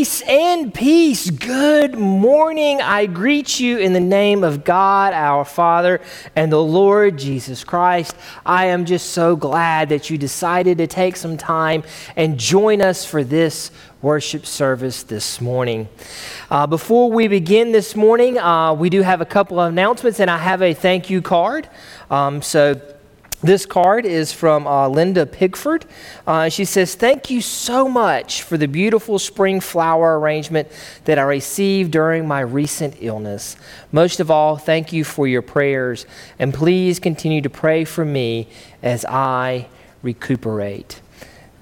Grace and peace. Good morning. I greet you in the name of God our Father and the Lord Jesus Christ. I am just so glad that you decided to take some time and join us for this worship service this morning. Uh, before we begin this morning, uh, we do have a couple of announcements, and I have a thank you card. Um, so this card is from uh, Linda Pigford. Uh, she says, Thank you so much for the beautiful spring flower arrangement that I received during my recent illness. Most of all, thank you for your prayers, and please continue to pray for me as I recuperate.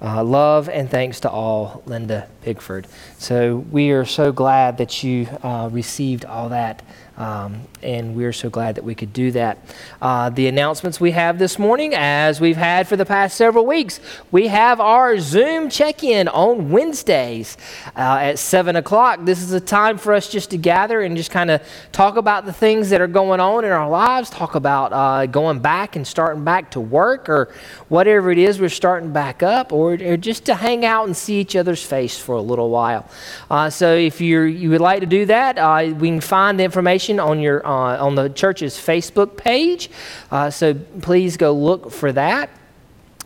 Uh, love and thanks to all, Linda Pigford. So we are so glad that you uh, received all that um, and we're so glad that we could do that. Uh, the announcements we have this morning, as we've had for the past several weeks, we have our Zoom check in on Wednesdays uh, at 7 o'clock. This is a time for us just to gather and just kind of talk about the things that are going on in our lives, talk about uh, going back and starting back to work or whatever it is we're starting back up, or, or just to hang out and see each other's face for a little while. Uh, so if you you would like to do that, uh, we can find the information information on, your, uh, on the church's Facebook page. Uh, so please go look for that.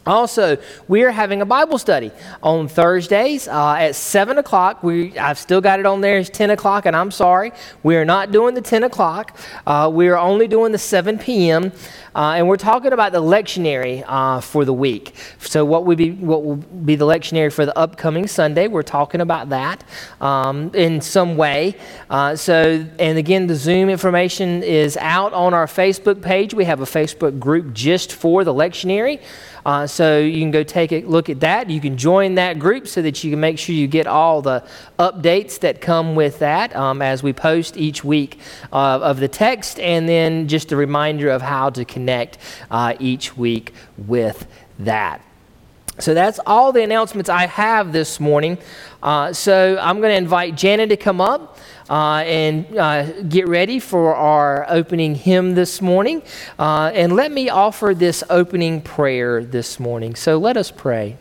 Also, we are having a Bible study on Thursdays uh, at 7 o'clock. We, I've still got it on there as 10 o'clock, and I'm sorry. We are not doing the 10 o'clock. Uh, we are only doing the 7 p.m. Uh, and we're talking about the lectionary uh, for the week. So, what, would be, what will be the lectionary for the upcoming Sunday? We're talking about that um, in some way. Uh, so, and again, the Zoom information is out on our Facebook page. We have a Facebook group just for the lectionary. Uh, so you can go take a look at that. You can join that group so that you can make sure you get all the updates that come with that um, as we post each week uh, of the text, and then just a reminder of how to connect uh, each week with that. So that's all the announcements I have this morning. Uh, so I'm going to invite Janet to come up uh, and uh, get ready for our opening hymn this morning. Uh, and let me offer this opening prayer this morning. So let us pray.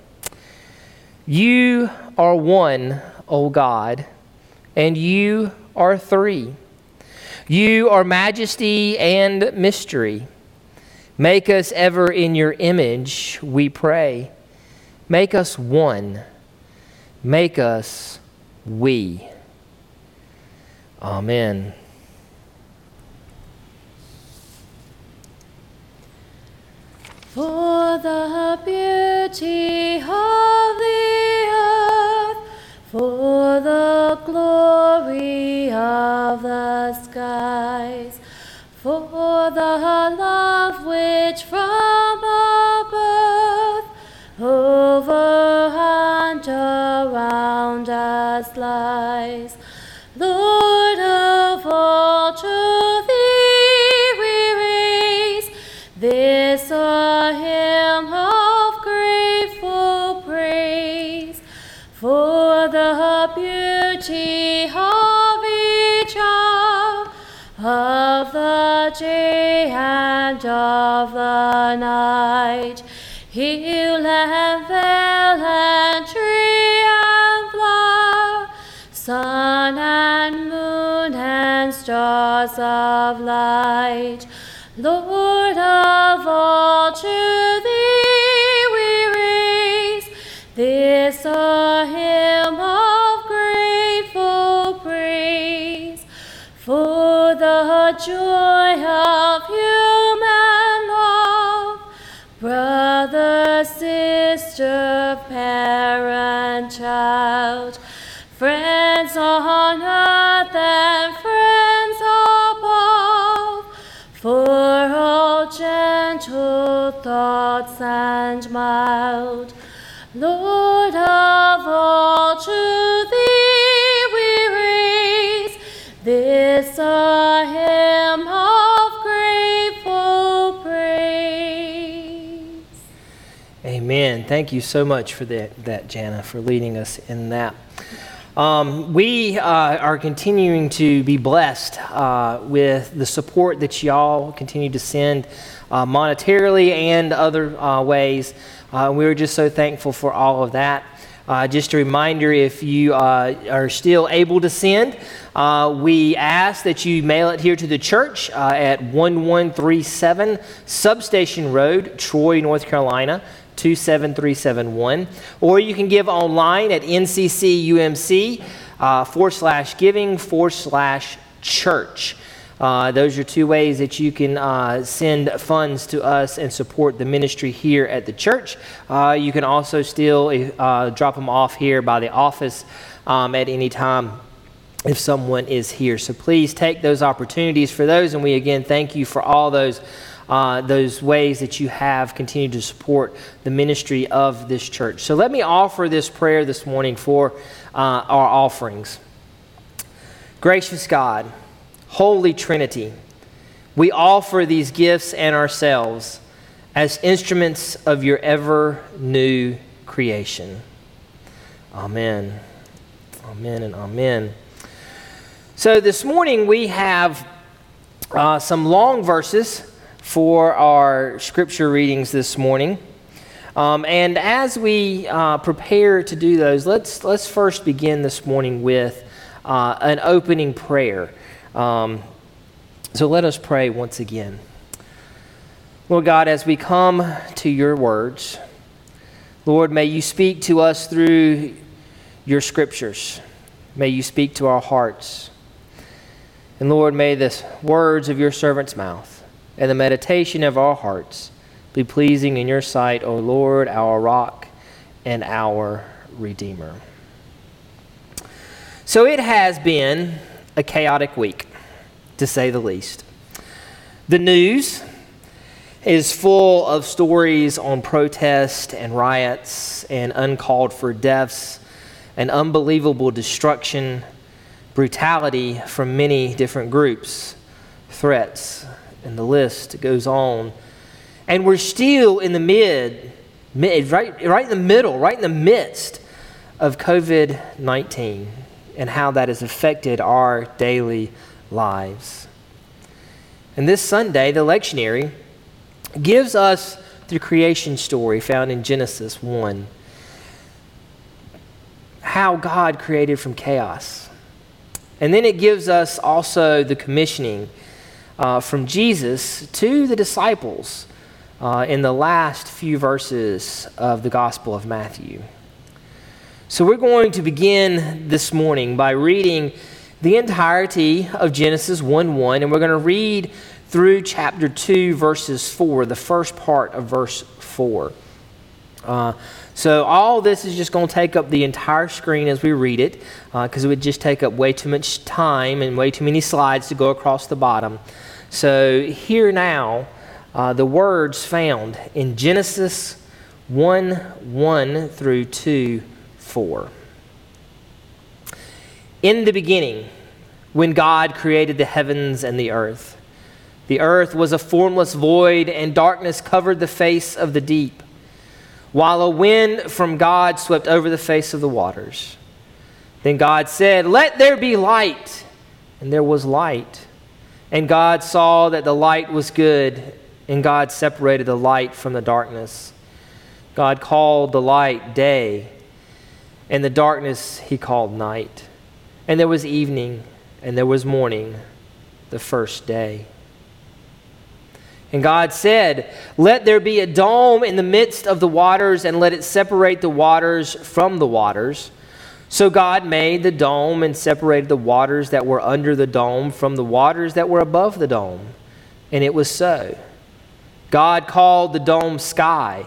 You are one, O God, and you are three. You are majesty and mystery. Make us ever in your image, we pray. Make us one. Make us we. Amen. For the beauty of the earth, for the glory of the skies, for the love which from above over around us lies. Lord of all, to thee we raise this a hymn of grateful praise for the beauty of each hour of the day and of the night. Hill and stars of light. Lord of all, to thee we raise this a hymn of grateful praise for the joy of human love, brother, sister, parent, and mild. Lord of all, to thee we raise this a hymn of grateful praise. Amen. Thank you so much for that, that Jana, for leading us in that. Um, we uh, are continuing to be blessed uh, with the support that y'all continue to send uh, monetarily and other uh, ways. Uh, we are just so thankful for all of that. Uh, just a reminder if you uh, are still able to send, we ask that you mail it here to the church at 1137 Substation Road, Troy, North Carolina. 27371. Or you can give online at nccumc uh, forward slash giving forward slash church. Uh, those are two ways that you can uh, send funds to us and support the ministry here at the church. Uh, you can also still uh, drop them off here by the office um, at any time if someone is here. So please take those opportunities for those. And we again thank you for all those. Uh, those ways that you have continued to support the ministry of this church. So let me offer this prayer this morning for uh, our offerings. Gracious God, Holy Trinity, we offer these gifts and ourselves as instruments of your ever new creation. Amen. Amen and amen. So this morning we have uh, some long verses for our scripture readings this morning. Um, and as we uh, prepare to do those, let's, let's first begin this morning with uh, an opening prayer. Um, so let us pray once again. Lord God, as we come to your words, Lord, may you speak to us through your scriptures. May you speak to our hearts. And Lord, may the words of your servant's mouth and the meditation of our hearts be pleasing in your sight, O Lord, our rock and our Redeemer. So it has been a chaotic week, to say the least. The news is full of stories on protest and riots and uncalled for deaths and unbelievable destruction, brutality from many different groups, threats, and the list goes on. And we're still in the mid, mid right, right in the middle, right in the midst of COVID 19 and how that has affected our daily lives. And this Sunday, the lectionary gives us the creation story found in Genesis 1 how God created from chaos. And then it gives us also the commissioning uh, from Jesus to the disciples uh, in the last few verses of the Gospel of Matthew. So we're going to begin this morning by reading the entirety of Genesis 1 1, and we're going to read through chapter 2, verses 4, the first part of verse 4. Uh, so, all this is just going to take up the entire screen as we read it, because uh, it would just take up way too much time and way too many slides to go across the bottom. So, here now, uh, the words found in Genesis 1 1 through 2 4. In the beginning, when God created the heavens and the earth, the earth was a formless void, and darkness covered the face of the deep, while a wind from God swept over the face of the waters. Then God said, Let there be light. And there was light. And God saw that the light was good, and God separated the light from the darkness. God called the light day and the darkness he called night. And there was evening, and there was morning, the first day. And God said, Let there be a dome in the midst of the waters, and let it separate the waters from the waters. So God made the dome and separated the waters that were under the dome from the waters that were above the dome. And it was so. God called the dome sky.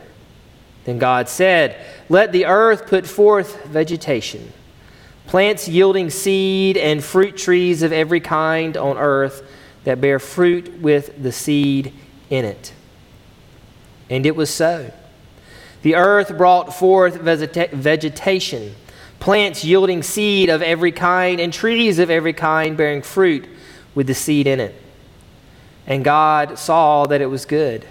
Then God said, Let the earth put forth vegetation, plants yielding seed, and fruit trees of every kind on earth that bear fruit with the seed in it. And it was so. The earth brought forth vegeta- vegetation, plants yielding seed of every kind, and trees of every kind bearing fruit with the seed in it. And God saw that it was good.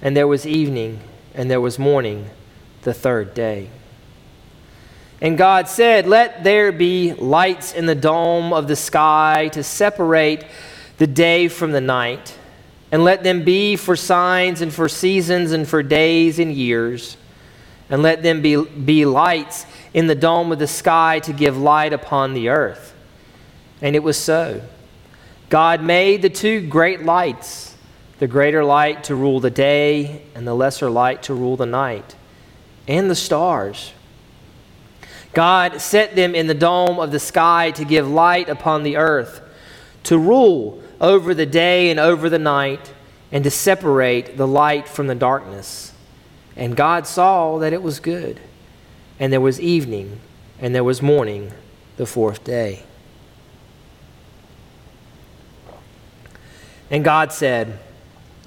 And there was evening, and there was morning, the third day. And God said, Let there be lights in the dome of the sky to separate the day from the night, and let them be for signs and for seasons and for days and years, and let them be, be lights in the dome of the sky to give light upon the earth. And it was so. God made the two great lights the greater light to rule the day, and the lesser light to rule the night, and the stars. God set them in the dome of the sky to give light upon the earth, to rule over the day and over the night, and to separate the light from the darkness. And God saw that it was good. And there was evening, and there was morning, the fourth day. And God said,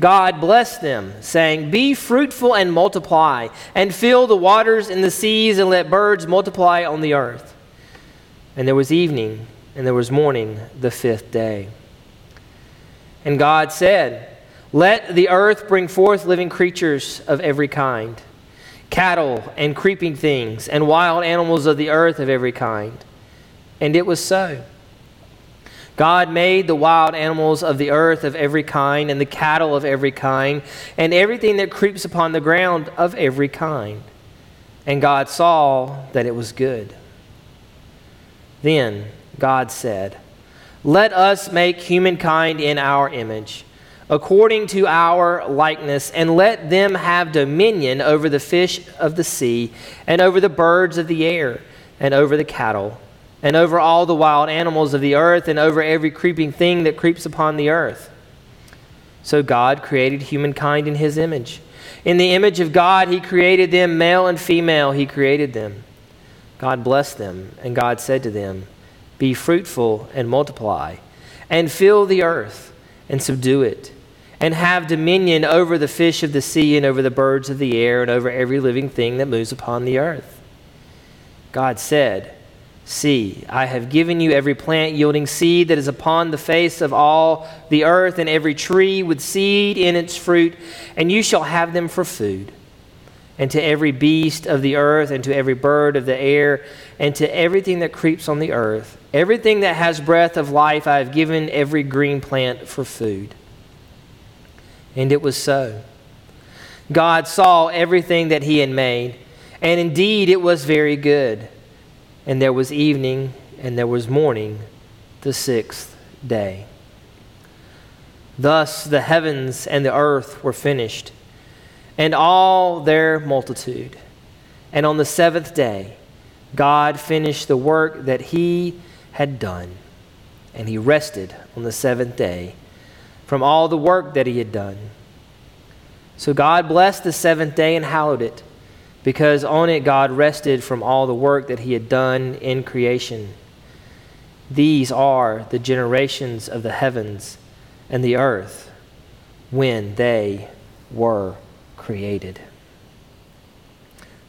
God blessed them, saying, Be fruitful and multiply, and fill the waters in the seas, and let birds multiply on the earth. And there was evening, and there was morning, the fifth day. And God said, Let the earth bring forth living creatures of every kind, cattle and creeping things, and wild animals of the earth of every kind. And it was so. God made the wild animals of the earth of every kind, and the cattle of every kind, and everything that creeps upon the ground of every kind. And God saw that it was good. Then God said, Let us make humankind in our image, according to our likeness, and let them have dominion over the fish of the sea, and over the birds of the air, and over the cattle and over all the wild animals of the earth, and over every creeping thing that creeps upon the earth. So God created humankind in his image. In the image of God, he created them, male and female, he created them. God blessed them, and God said to them, Be fruitful and multiply, and fill the earth, and subdue it, and have dominion over the fish of the sea, and over the birds of the air, and over every living thing that moves upon the earth. God said, See, I have given you every plant yielding seed that is upon the face of all the earth, and every tree with seed in its fruit, and you shall have them for food. And to every beast of the earth, and to every bird of the air, and to everything that creeps on the earth, everything that has breath of life, I have given every green plant for food. And it was so. God saw everything that He had made, and indeed it was very good. And there was evening, and there was morning, the sixth day. Thus the heavens and the earth were finished, and all their multitude. And on the seventh day, God finished the work that he had done, and he rested on the seventh day from all the work that he had done. So God blessed the seventh day and hallowed it because on it God rested from all the work that he had done in creation. These are the generations of the heavens and the earth when they were created.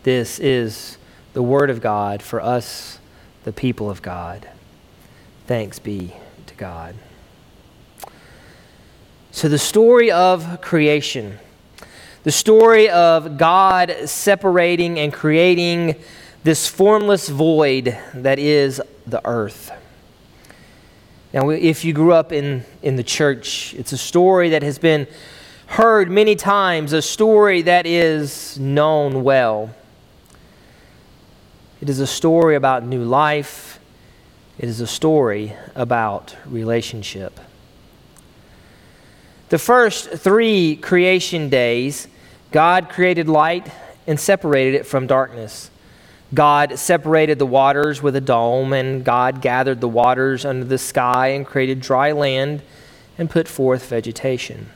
This is the word of God for us, the people of God. Thanks be to God. So, the story of creation the story of God separating and creating this formless void that is the earth. Now, if you grew up in, in the church, it's a story that has been heard many times, a story that is known well. It is a story about new life, it is a story about relationship. The first three creation days God created light and separated it from darkness. God separated the waters with a dome, and God gathered the waters under the sky and created dry land and put forth vegetation.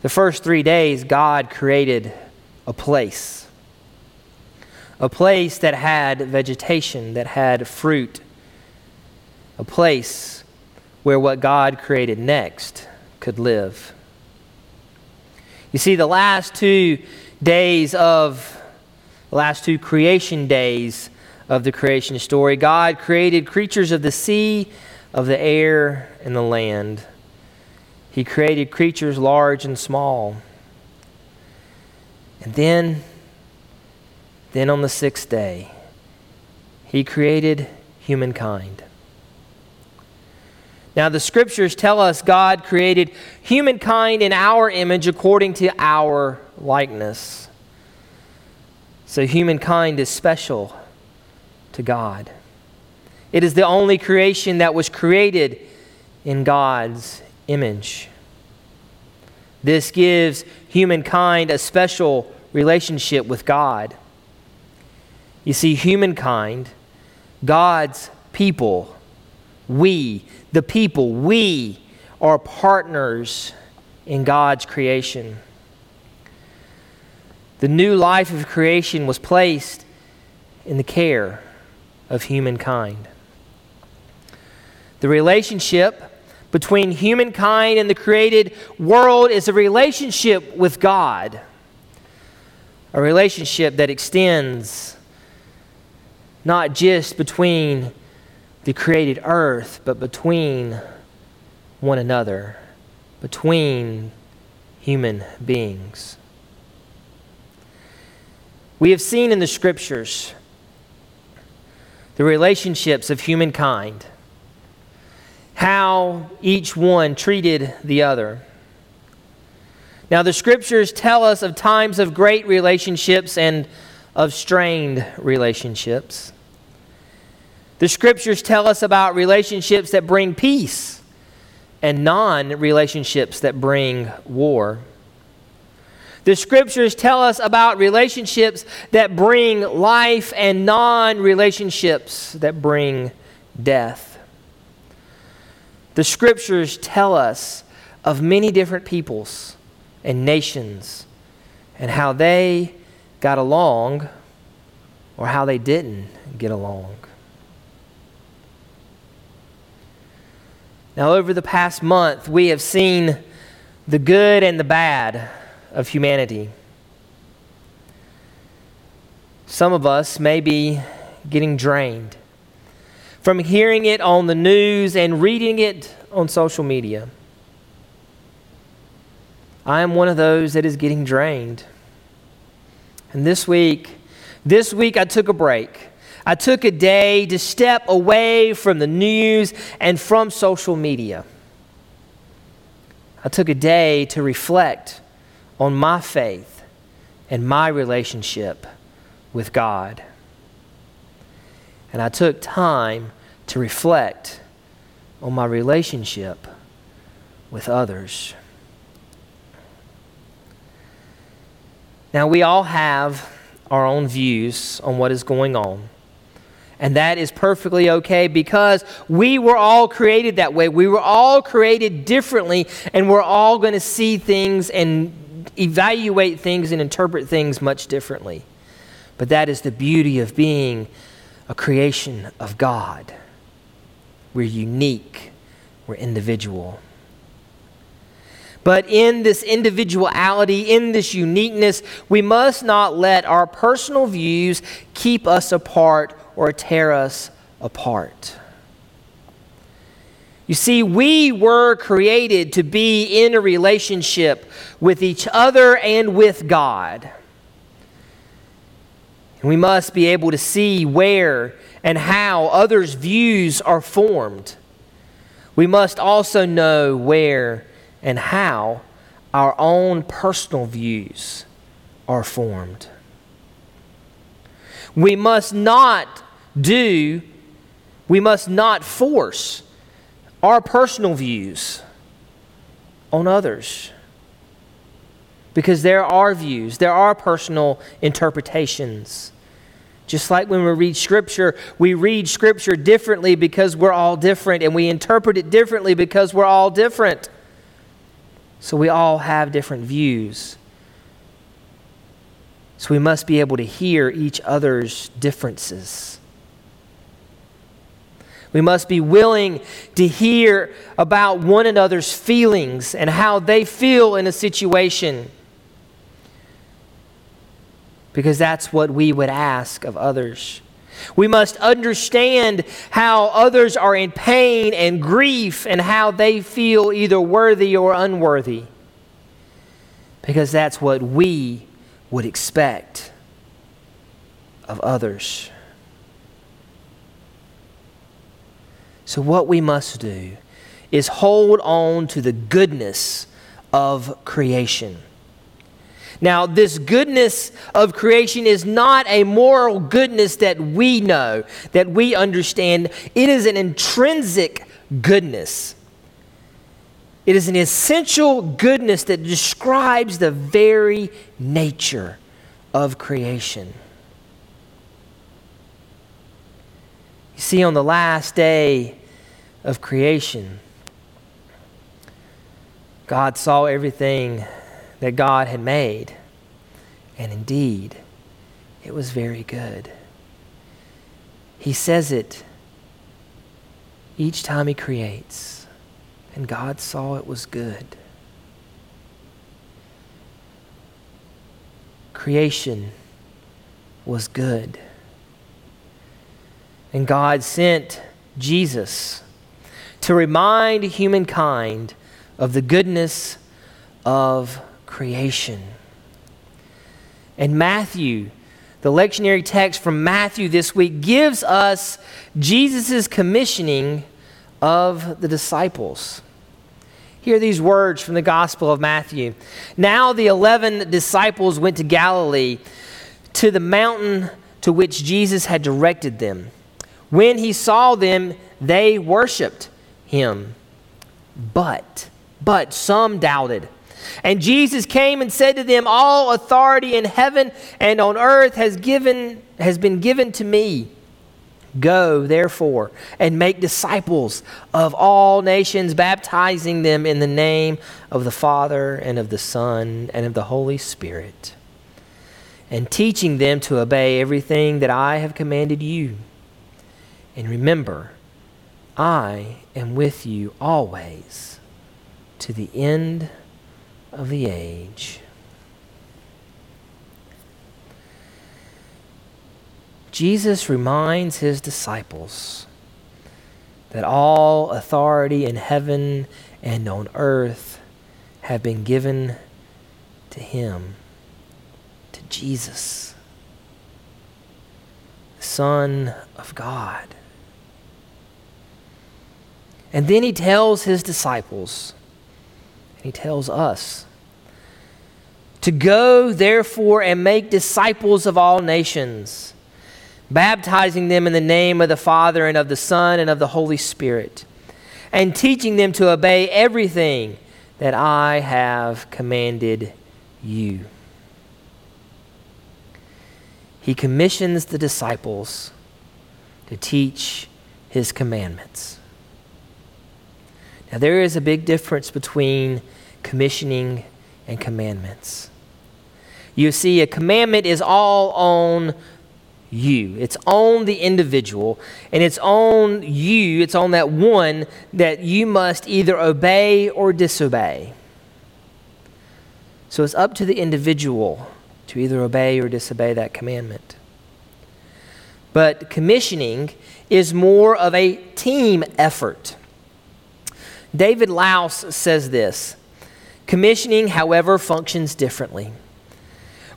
The first three days, God created a place. A place that had vegetation, that had fruit. A place where what God created next could live. You see, the last two days of, the last two creation days of the creation story, God created creatures of the sea, of the air, and the land. He created creatures large and small. And then, then on the sixth day, he created humankind. Now, the scriptures tell us God created humankind in our image according to our likeness. So, humankind is special to God. It is the only creation that was created in God's image. This gives humankind a special relationship with God. You see, humankind, God's people, we, the people, we are partners in God's creation. The new life of creation was placed in the care of humankind. The relationship between humankind and the created world is a relationship with God, a relationship that extends not just between the created earth, but between one another, between human beings. We have seen in the scriptures the relationships of humankind, how each one treated the other. Now, the scriptures tell us of times of great relationships and of strained relationships. The scriptures tell us about relationships that bring peace and non relationships that bring war. The scriptures tell us about relationships that bring life and non relationships that bring death. The scriptures tell us of many different peoples and nations and how they got along or how they didn't get along. Now, over the past month, we have seen the good and the bad of humanity. Some of us may be getting drained from hearing it on the news and reading it on social media. I am one of those that is getting drained. And this week, this week I took a break. I took a day to step away from the news and from social media. I took a day to reflect on my faith and my relationship with God. And I took time to reflect on my relationship with others. Now, we all have our own views on what is going on. And that is perfectly okay because we were all created that way. We were all created differently, and we're all going to see things and evaluate things and interpret things much differently. But that is the beauty of being a creation of God. We're unique, we're individual. But in this individuality, in this uniqueness, we must not let our personal views keep us apart or tear us apart. You see, we were created to be in a relationship with each other and with God. And we must be able to see where and how others' views are formed. We must also know where and how our own personal views are formed. We must not do, we must not force our personal views on others. Because there are views, there are personal interpretations. Just like when we read Scripture, we read Scripture differently because we're all different, and we interpret it differently because we're all different. So we all have different views. So we must be able to hear each other's differences. We must be willing to hear about one another's feelings and how they feel in a situation. Because that's what we would ask of others. We must understand how others are in pain and grief and how they feel either worthy or unworthy. Because that's what we would expect of others. So, what we must do is hold on to the goodness of creation. Now, this goodness of creation is not a moral goodness that we know, that we understand. It is an intrinsic goodness. It is an essential goodness that describes the very nature of creation. You see, on the last day of creation, God saw everything that God had made, and indeed, it was very good. He says it each time He creates, and God saw it was good. Creation was good. And God sent Jesus to remind humankind of the goodness of creation. And Matthew, the lectionary text from Matthew this week, gives us Jesus' commissioning of the disciples. Hear these words from the Gospel of Matthew. Now the eleven disciples went to Galilee, to the mountain to which Jesus had directed them. When he saw them, they worshiped him. But, but some doubted. And Jesus came and said to them, All authority in heaven and on earth has, given, has been given to me. Go, therefore, and make disciples of all nations, baptizing them in the name of the Father and of the Son and of the Holy Spirit, and teaching them to obey everything that I have commanded you. And remember, I am with you always to the end of the age. Jesus reminds his disciples that all authority in heaven and on earth have been given to him, to Jesus, the Son of God. And then he tells his disciples, and he tells us, to go, therefore, and make disciples of all nations, baptizing them in the name of the Father and of the Son and of the Holy Spirit, and teaching them to obey everything that I have commanded you. He commissions the disciples to teach his commandments. Now, there is a big difference between commissioning and commandments. You see, a commandment is all on you. It's on the individual, and it's on you, it's on that one that you must either obey or disobey. So it's up to the individual to either obey or disobey that commandment. But commissioning is more of a team effort. David Lose says this Commissioning, however, functions differently.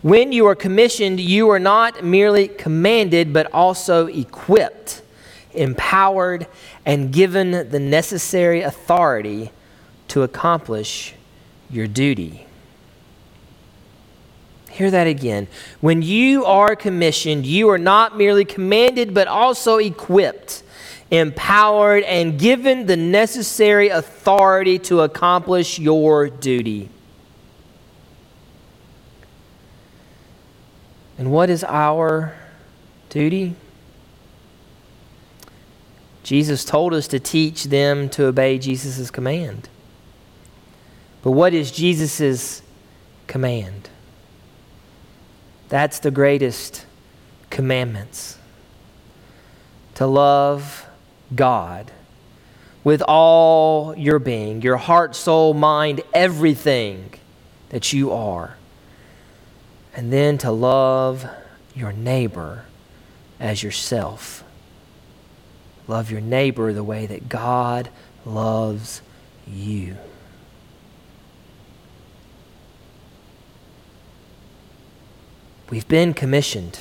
When you are commissioned, you are not merely commanded, but also equipped, empowered, and given the necessary authority to accomplish your duty. Hear that again. When you are commissioned, you are not merely commanded, but also equipped empowered, and given the necessary authority to accomplish your duty. And what is our duty? Jesus told us to teach them to obey Jesus' command. But what is Jesus' command? That's the greatest commandments to love God with all your being, your heart, soul, mind, everything that you are. And then to love your neighbor as yourself. Love your neighbor the way that God loves you. We've been commissioned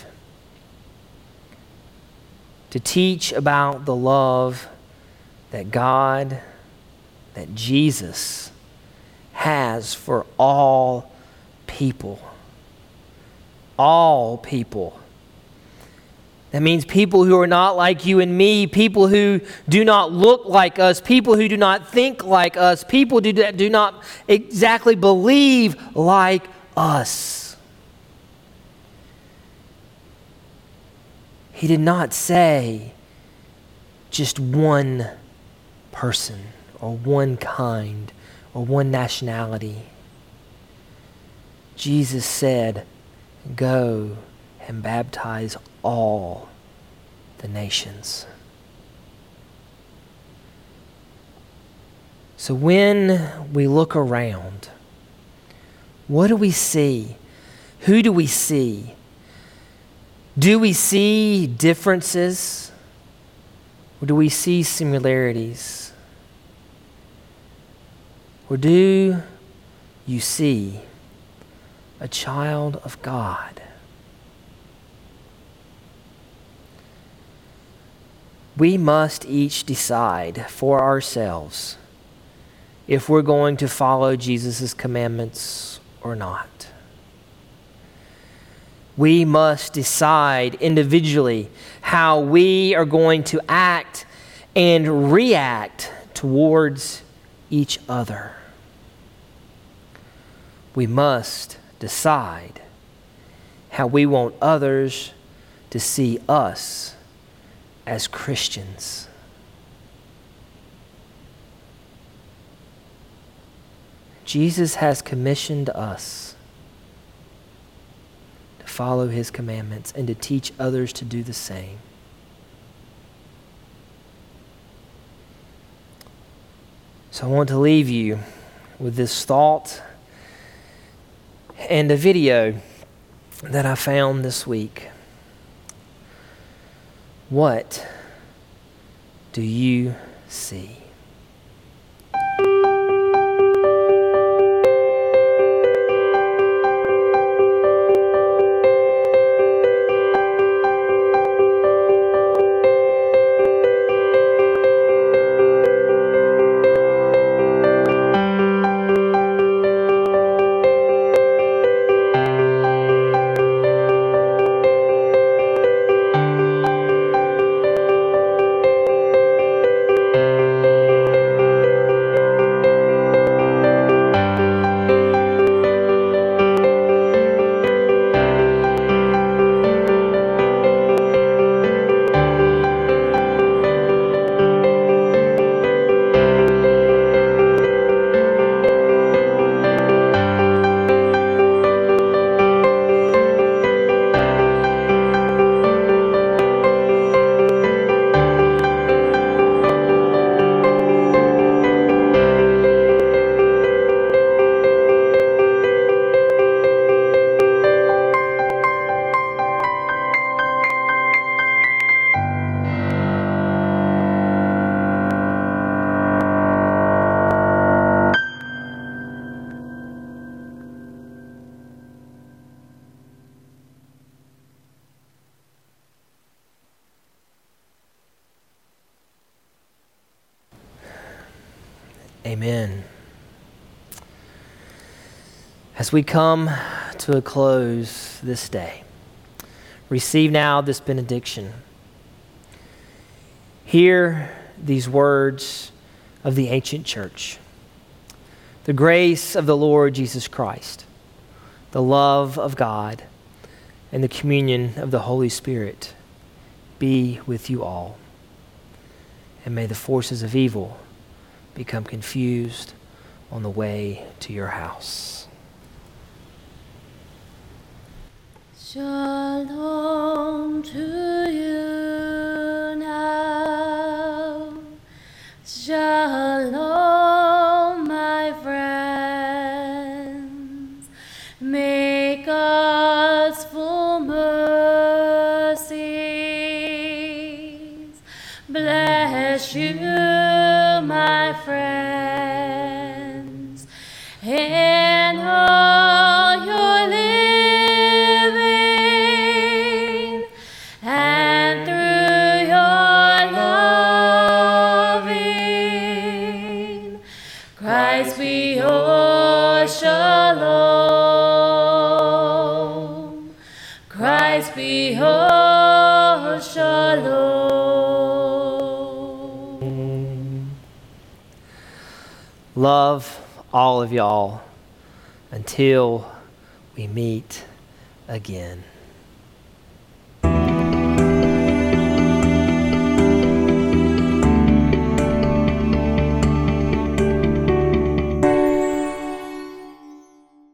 to teach about the love that God, that Jesus has for all people. All people. That means people who are not like you and me, people who do not look like us, people who do not think like us, people who do not exactly believe like us. He did not say just one person or one kind or one nationality. Jesus said, Go and baptize all the nations. So when we look around, what do we see? Who do we see? Do we see differences? Or do we see similarities? Or do you see a child of God? we must each decide for ourselves if we're going to follow Jesus' commandments or not. We must decide individually how we are going to act and react towards each other. We must decide how we want others to see us as Christians. Jesus has commissioned us follow his commandments and to teach others to do the same. So I want to leave you with this thought and a video that I found this week. What do you see? Amen. As we come to a close this day, receive now this benediction. Hear these words of the ancient church. The grace of the Lord Jesus Christ, the love of God, and the communion of the Holy Spirit be with you all. And may the forces of evil become confused on the way to your house. Shalom to you now. Shalom, my friends. Make of y'all until we meet again.